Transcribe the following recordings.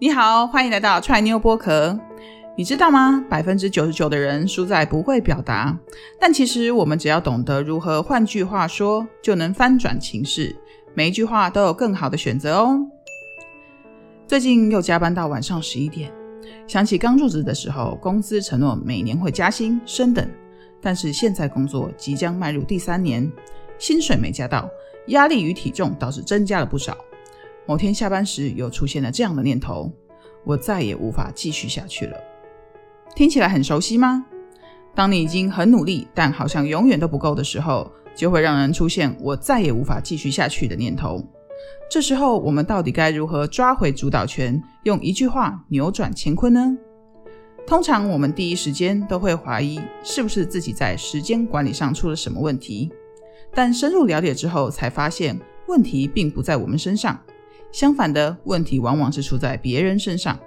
你好，欢迎来到踹妞播客。你知道吗？百分之九十九的人输在不会表达，但其实我们只要懂得如何换句话说，就能翻转情势。每一句话都有更好的选择哦。最近又加班到晚上十一点，想起刚入职的时候，公司承诺每年会加薪升等，但是现在工作即将迈入第三年，薪水没加到，压力与体重倒是增加了不少。某天下班时，又出现了这样的念头：我再也无法继续下去了。听起来很熟悉吗？当你已经很努力，但好像永远都不够的时候，就会让人出现“我再也无法继续下去”的念头。这时候，我们到底该如何抓回主导权，用一句话扭转乾坤呢？通常，我们第一时间都会怀疑是不是自己在时间管理上出了什么问题，但深入了解之后，才发现问题并不在我们身上。相反的问题往往是出在别人身上，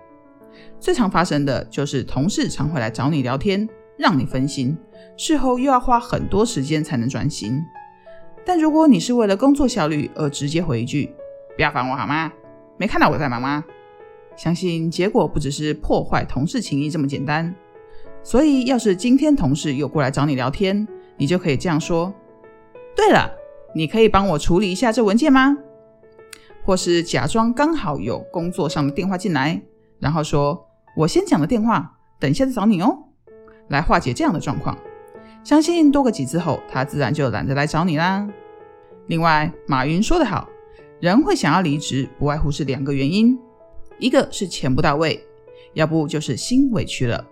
最常发生的就是同事常会来找你聊天，让你分心，事后又要花很多时间才能专心。但如果你是为了工作效率而直接回一句“不要烦我好吗？没看到我在忙吗？”相信结果不只是破坏同事情谊这么简单。所以，要是今天同事又过来找你聊天，你就可以这样说：“对了，你可以帮我处理一下这文件吗？”或是假装刚好有工作上的电话进来，然后说：“我先讲了电话，等一下再找你哦。”来化解这样的状况。相信多个几次后，他自然就懒得来找你啦。另外，马云说得好，人会想要离职，不外乎是两个原因：一个是钱不到位，要不就是心委屈了。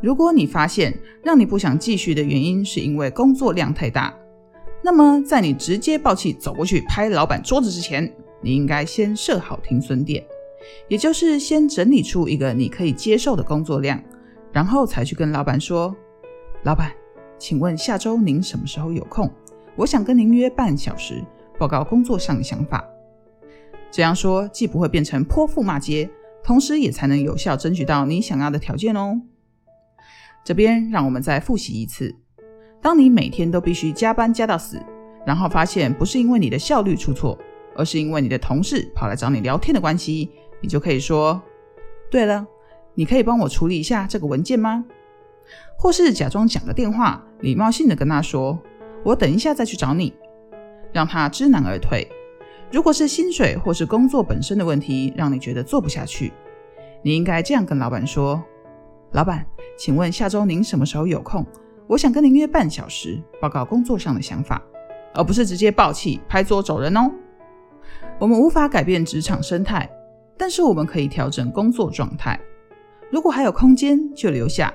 如果你发现让你不想继续的原因是因为工作量太大，那么在你直接暴气走过去拍老板桌子之前，你应该先设好停损点，也就是先整理出一个你可以接受的工作量，然后才去跟老板说：“老板，请问下周您什么时候有空？我想跟您约半小时，报告工作上的想法。”这样说既不会变成泼妇骂街，同时也才能有效争取到你想要的条件哦。这边让我们再复习一次：当你每天都必须加班加到死，然后发现不是因为你的效率出错。而是因为你的同事跑来找你聊天的关系，你就可以说：“对了，你可以帮我处理一下这个文件吗？”或是假装讲个电话，礼貌性的跟他说：“我等一下再去找你。”让他知难而退。如果是薪水或是工作本身的问题，让你觉得做不下去，你应该这样跟老板说：“老板，请问下周您什么时候有空？我想跟您约半小时，报告工作上的想法，而不是直接暴气拍桌走人哦。”我们无法改变职场生态，但是我们可以调整工作状态。如果还有空间，就留下；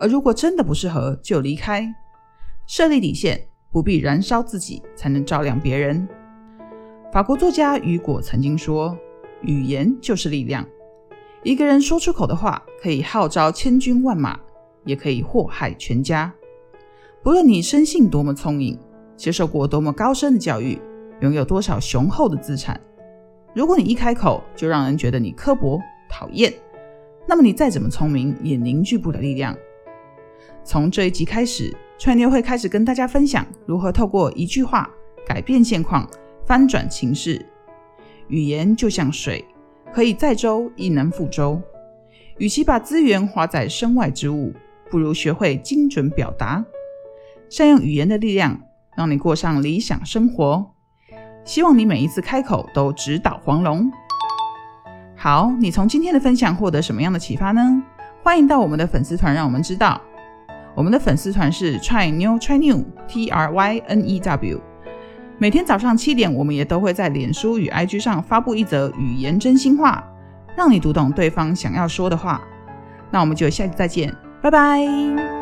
而如果真的不适合，就离开。设立底线，不必燃烧自己，才能照亮别人。法国作家雨果曾经说：“语言就是力量。一个人说出口的话，可以号召千军万马，也可以祸害全家。不论你生性多么聪颖，接受过多么高深的教育。”拥有多少雄厚的资产？如果你一开口就让人觉得你刻薄、讨厌，那么你再怎么聪明也凝聚不了力量。从这一集开始，串妞会开始跟大家分享如何透过一句话改变现况、翻转情势。语言就像水，可以载舟亦能覆舟。与其把资源花在身外之物，不如学会精准表达，善用语言的力量，让你过上理想生活。希望你每一次开口都直捣黄龙。好，你从今天的分享获得什么样的启发呢？欢迎到我们的粉丝团，让我们知道。我们的粉丝团是 Try New Try New T R Y N E W。每天早上七点，我们也都会在脸书与 IG 上发布一则语言真心话，让你读懂对方想要说的话。那我们就下期再见，拜拜。